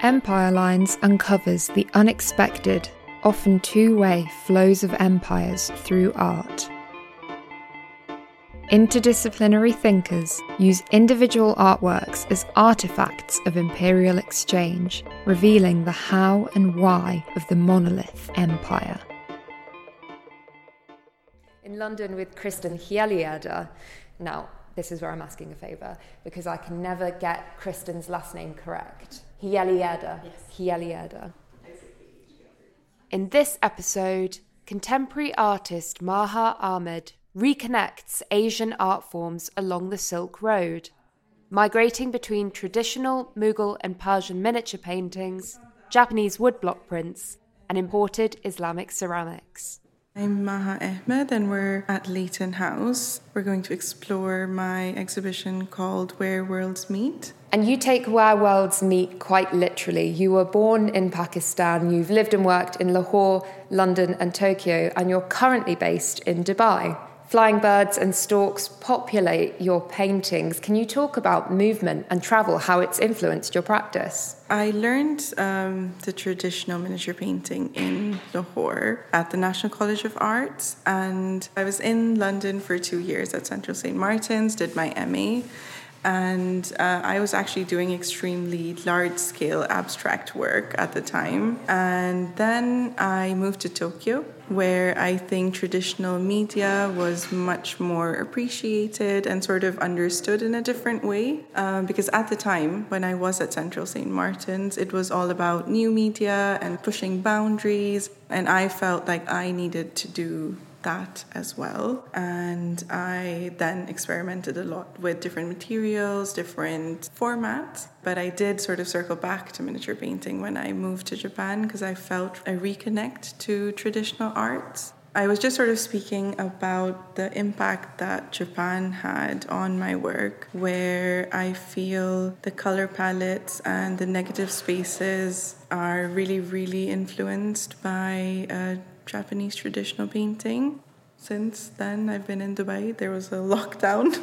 Empire Lines uncovers the unexpected, often two way flows of empires through art. Interdisciplinary thinkers use individual artworks as artifacts of imperial exchange, revealing the how and why of the monolith empire. In London with Kristen Hjeliada. Now, this is where I'm asking a favour because I can never get Kristen's last name correct. Hjeliada. Yes. Hjeliada. In this episode, contemporary artist Maha Ahmed reconnects Asian art forms along the Silk Road, migrating between traditional Mughal and Persian miniature paintings, Japanese woodblock prints, and imported Islamic ceramics. I'm Maha Ahmed, and we're at Leighton House. We're going to explore my exhibition called Where Worlds Meet. And you take Where Worlds Meet quite literally. You were born in Pakistan, you've lived and worked in Lahore, London, and Tokyo, and you're currently based in Dubai. Flying birds and storks populate your paintings. Can you talk about movement and travel, how it's influenced your practice? I learned um, the traditional miniature painting in Lahore at the National College of Arts, and I was in London for two years at Central St. Martin's, did my MA and uh, I was actually doing extremely large scale abstract work at the time. And then I moved to Tokyo, where I think traditional media was much more appreciated and sort of understood in a different way. Um, because at the time, when I was at Central St. Martin's, it was all about new media and pushing boundaries. And I felt like I needed to do that as well. And I then experimented a lot with different materials, different formats. But I did sort of circle back to miniature painting when I moved to Japan because I felt a reconnect to traditional arts. I was just sort of speaking about the impact that Japan had on my work, where I feel the color palettes and the negative spaces are really, really influenced by uh, Japanese traditional painting. Since then, I've been in Dubai. There was a lockdown.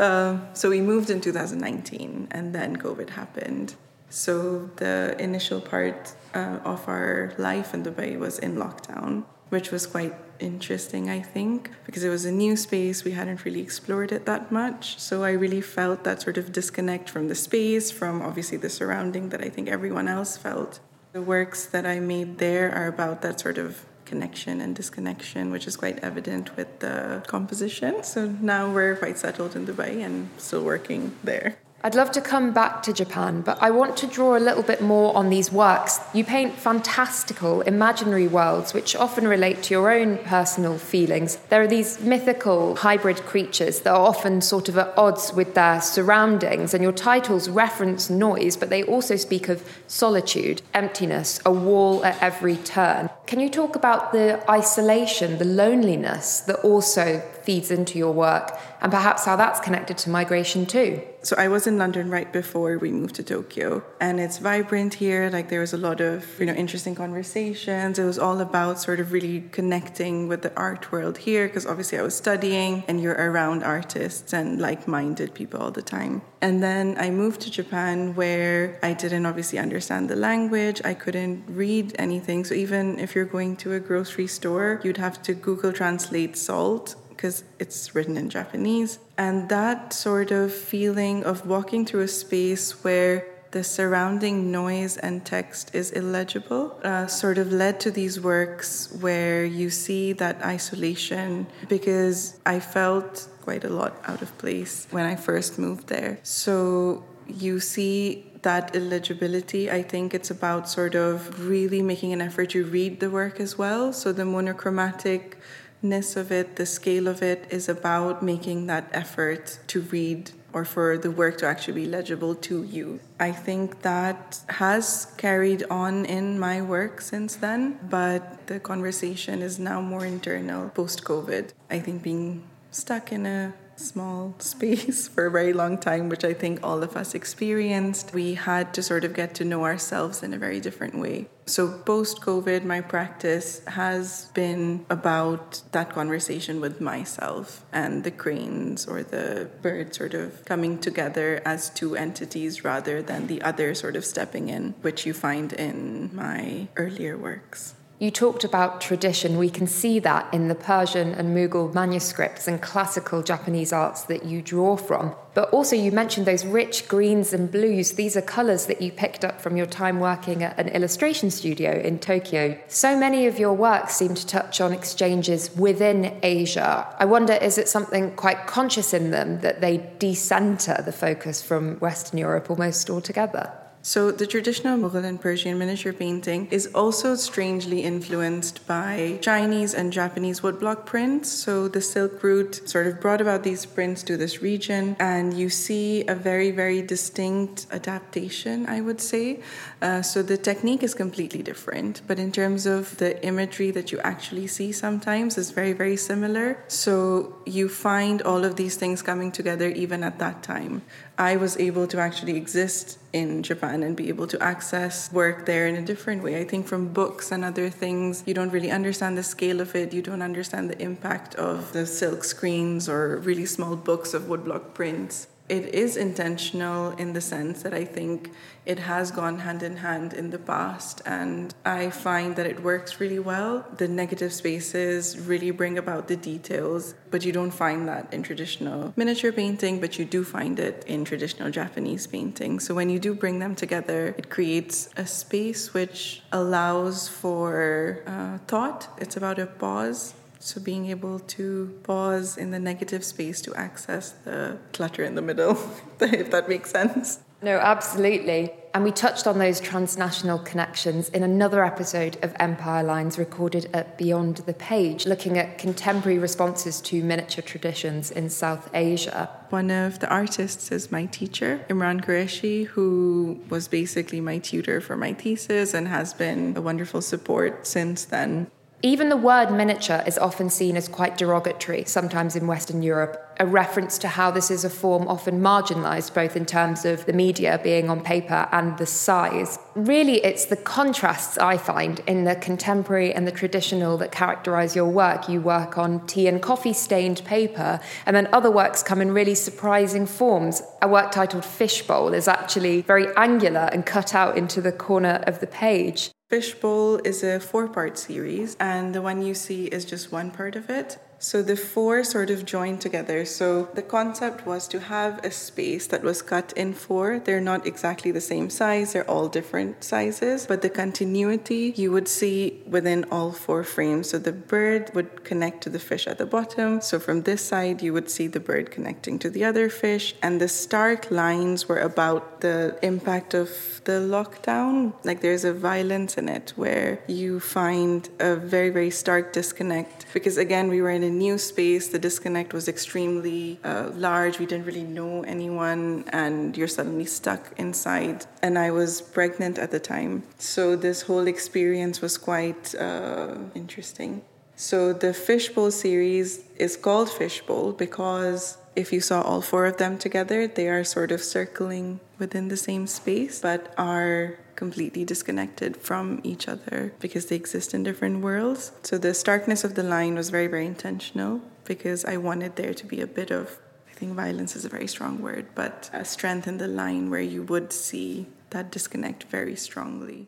uh, so we moved in 2019, and then COVID happened. So the initial part uh, of our life in Dubai was in lockdown, which was quite interesting, I think, because it was a new space. We hadn't really explored it that much. So I really felt that sort of disconnect from the space, from obviously the surrounding that I think everyone else felt. The works that I made there are about that sort of connection and disconnection, which is quite evident with the composition. So now we're quite settled in Dubai and still working there. I'd love to come back to Japan, but I want to draw a little bit more on these works. You paint fantastical, imaginary worlds which often relate to your own personal feelings. There are these mythical hybrid creatures that are often sort of at odds with their surroundings, and your titles reference noise, but they also speak of solitude, emptiness, a wall at every turn. Can you talk about the isolation, the loneliness that also feeds into your work, and perhaps how that's connected to migration too? so I was in London right before we moved to Tokyo, and it's vibrant here. Like there was a lot of you know interesting conversations. It was all about sort of really connecting with the art world here, because obviously I was studying, and you're around artists and like-minded people all the time. And then I moved to Japan, where I didn't obviously understand the language. I couldn't read anything. So even if you're going to a grocery store, you'd have to Google Translate salt because it's written in Japanese. And that sort of feeling of walking through a space where the surrounding noise and text is illegible uh, sort of led to these works where you see that isolation because I felt quite a lot out of place when I first moved there. So you see that illegibility. I think it's about sort of really making an effort to read the work as well. So the monochromatic ness of it, the scale of it is about making that effort to read or for the work to actually be legible to you. I think that has carried on in my work since then, but the conversation is now more internal post COVID. I think being stuck in a small space for a very long time, which I think all of us experienced. We had to sort of get to know ourselves in a very different way. So, post COVID, my practice has been about that conversation with myself and the cranes or the birds sort of coming together as two entities rather than the other sort of stepping in, which you find in my earlier works. You talked about tradition. We can see that in the Persian and Mughal manuscripts and classical Japanese arts that you draw from. But also, you mentioned those rich greens and blues. These are colours that you picked up from your time working at an illustration studio in Tokyo. So many of your works seem to touch on exchanges within Asia. I wonder, is it something quite conscious in them that they decenter the focus from Western Europe almost altogether? So, the traditional Mughal and Persian miniature painting is also strangely influenced by Chinese and Japanese woodblock prints. So, the Silk Route sort of brought about these prints to this region, and you see a very, very distinct adaptation, I would say. Uh, so, the technique is completely different, but in terms of the imagery that you actually see sometimes is very, very similar. So, you find all of these things coming together even at that time. I was able to actually exist in Japan and be able to access work there in a different way. I think from books and other things, you don't really understand the scale of it. You don't understand the impact of the silk screens or really small books of woodblock prints it is intentional in the sense that I think it has gone hand in hand in the past, and I find that it works really well. The negative spaces really bring about the details, but you don't find that in traditional miniature painting, but you do find it in traditional Japanese painting. So when you do bring them together, it creates a space which allows for uh, thought. It's about a pause so being able to pause in the negative space to access the clutter in the middle, if that makes sense. No, absolutely. And we touched on those transnational connections in another episode of Empire Lines recorded at Beyond the Page, looking at contemporary responses to miniature traditions in South Asia. One of the artists is my teacher, Imran Qureshi, who was basically my tutor for my thesis and has been a wonderful support since then. Even the word miniature is often seen as quite derogatory, sometimes in Western Europe, a reference to how this is a form often marginalised, both in terms of the media being on paper and the size. Really, it's the contrasts I find in the contemporary and the traditional that characterise your work. You work on tea and coffee stained paper, and then other works come in really surprising forms. A work titled Fishbowl is actually very angular and cut out into the corner of the page. Fishbowl is a four part series, and the one you see is just one part of it. So the four sort of joined together. So the concept was to have a space that was cut in four. They're not exactly the same size, they're all different sizes, but the continuity you would see within all four frames. So the bird would connect to the fish at the bottom. So from this side, you would see the bird connecting to the other fish. And the stark lines were about the impact of the lockdown. Like there's a violence in it where you find a very, very stark disconnect. Because again, we were in a new space, the disconnect was extremely uh, large. We didn't really know anyone, and you're suddenly stuck inside. And I was pregnant at the time. So this whole experience was quite uh, interesting. So the Fishbowl series is called Fishbowl because if you saw all four of them together, they are sort of circling within the same space, but are completely disconnected from each other because they exist in different worlds. So the starkness of the line was very, very intentional because I wanted there to be a bit of, I think violence is a very strong word, but a strength in the line where you would see that disconnect very strongly.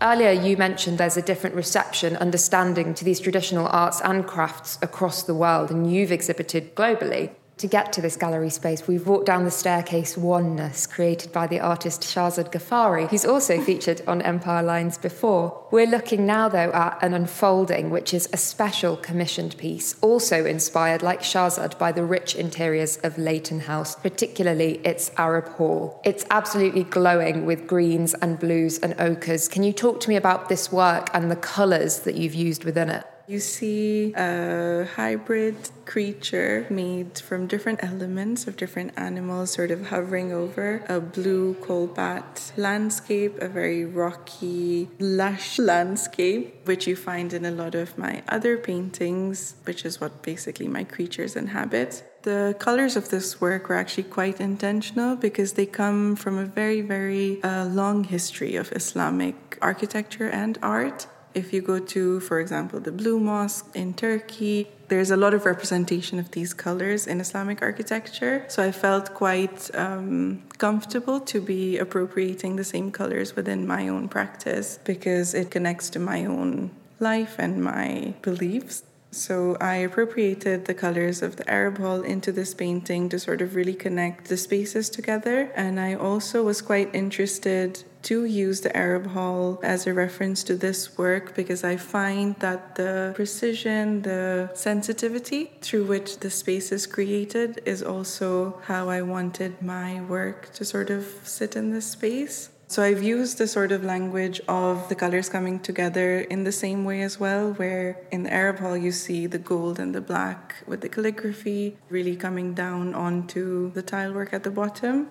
Earlier, you mentioned there's a different reception, understanding to these traditional arts and crafts across the world, and you've exhibited globally to get to this gallery space, we've walked down the staircase Oneness, created by the artist Shahrzad Ghaffari, who's also featured on Empire Lines before. We're looking now, though, at an unfolding, which is a special commissioned piece, also inspired, like Shahrzad, by the rich interiors of Leighton House, particularly its Arab hall. It's absolutely glowing with greens and blues and ochres. Can you talk to me about this work and the colours that you've used within it? You see a hybrid creature made from different elements of different animals sort of hovering over a blue cobalt landscape, a very rocky, lush landscape, which you find in a lot of my other paintings, which is what basically my creatures inhabit. The colors of this work were actually quite intentional because they come from a very, very uh, long history of Islamic architecture and art. If you go to, for example, the Blue Mosque in Turkey, there's a lot of representation of these colors in Islamic architecture. So I felt quite um, comfortable to be appropriating the same colors within my own practice because it connects to my own life and my beliefs. So I appropriated the colors of the Arab Hall into this painting to sort of really connect the spaces together. And I also was quite interested to use the Arab Hall as a reference to this work because I find that the precision, the sensitivity through which the space is created is also how I wanted my work to sort of sit in this space. So I've used the sort of language of the colors coming together in the same way as well, where in the Arab Hall you see the gold and the black with the calligraphy really coming down onto the tile work at the bottom.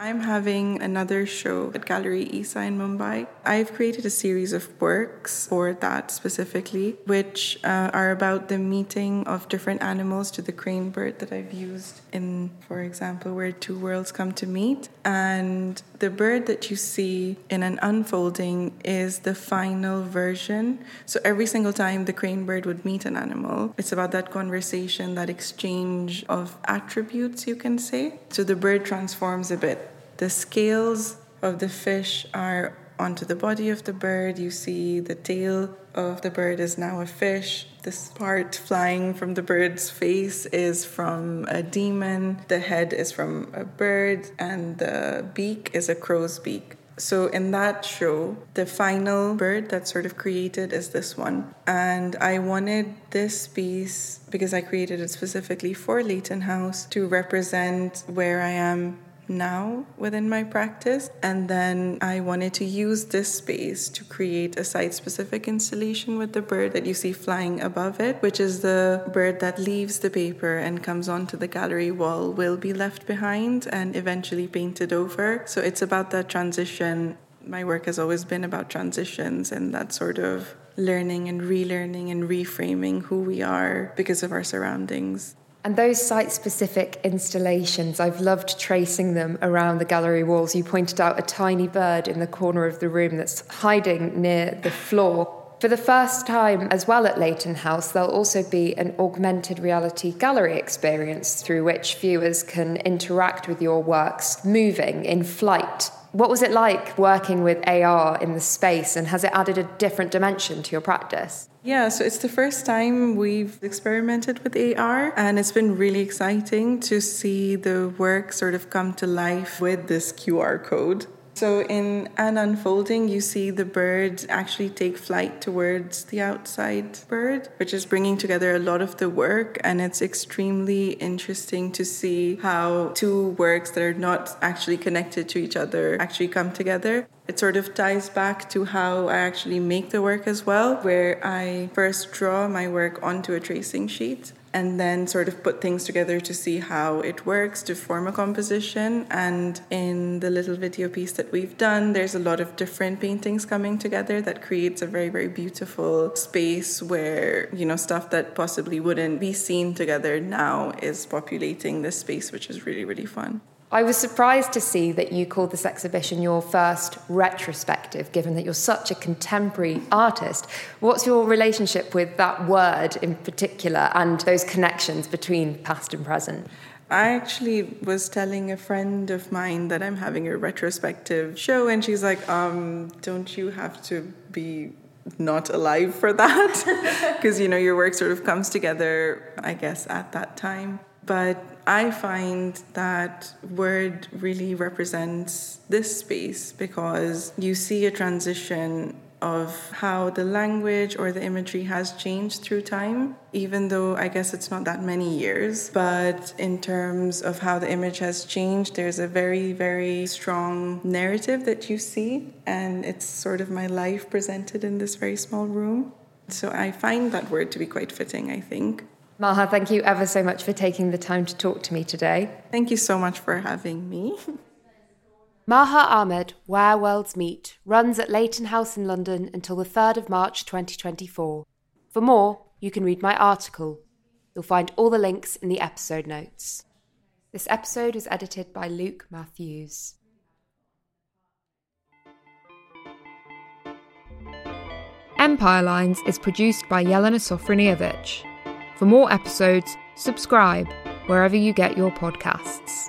I'm having another show at Gallery Isa in Mumbai. I've created a series of works for that specifically, which uh, are about the meeting of different animals to the crane bird that I've used in, for example, where two worlds come to meet. And the bird that you see in an unfolding is the final version. So every single time the crane bird would meet an animal, it's about that conversation, that exchange of attributes, you can say. So the bird transforms a bit the scales of the fish are onto the body of the bird. You see the tail of the bird is now a fish. This part flying from the bird's face is from a demon. The head is from a bird, and the beak is a crow's beak. So, in that show, the final bird that's sort of created is this one. And I wanted this piece, because I created it specifically for Leighton House, to represent where I am now within my practice. And then I wanted to use this space to create a site specific installation with the bird that you see flying above it, which is the bird that leaves the paper and comes onto the gallery wall, will be left behind and eventually painted over. So it's about that transition. My work has always been about transitions and that sort of learning and relearning and reframing who we are because of our surroundings. And those site specific installations, I've loved tracing them around the gallery walls. You pointed out a tiny bird in the corner of the room that's hiding near the floor. For the first time, as well at Leighton House, there'll also be an augmented reality gallery experience through which viewers can interact with your works moving in flight. What was it like working with AR in the space, and has it added a different dimension to your practice? Yeah, so it's the first time we've experimented with AR, and it's been really exciting to see the work sort of come to life with this QR code. So, in an unfolding, you see the bird actually take flight towards the outside bird, which is bringing together a lot of the work. And it's extremely interesting to see how two works that are not actually connected to each other actually come together. It sort of ties back to how I actually make the work as well, where I first draw my work onto a tracing sheet and then sort of put things together to see how it works to form a composition. And in the little video piece that we've done, there's a lot of different paintings coming together that creates a very, very beautiful space where, you know, stuff that possibly wouldn't be seen together now is populating this space, which is really, really fun. I was surprised to see that you called this exhibition your first retrospective, given that you're such a contemporary artist. What's your relationship with that word in particular and those connections between past and present? I actually was telling a friend of mine that I'm having a retrospective show, and she's like, um, Don't you have to be not alive for that? Because, you know, your work sort of comes together, I guess, at that time. But I find that word really represents this space because you see a transition of how the language or the imagery has changed through time, even though I guess it's not that many years. But in terms of how the image has changed, there's a very, very strong narrative that you see, and it's sort of my life presented in this very small room. So I find that word to be quite fitting, I think. Maha, thank you ever so much for taking the time to talk to me today. Thank you so much for having me. Maha Ahmed, Where Worlds Meet, runs at Leighton House in London until the 3rd of March 2024. For more, you can read my article. You'll find all the links in the episode notes. This episode was edited by Luke Matthews. Empire Lines is produced by Jelena Sofronijevic. For more episodes, subscribe wherever you get your podcasts.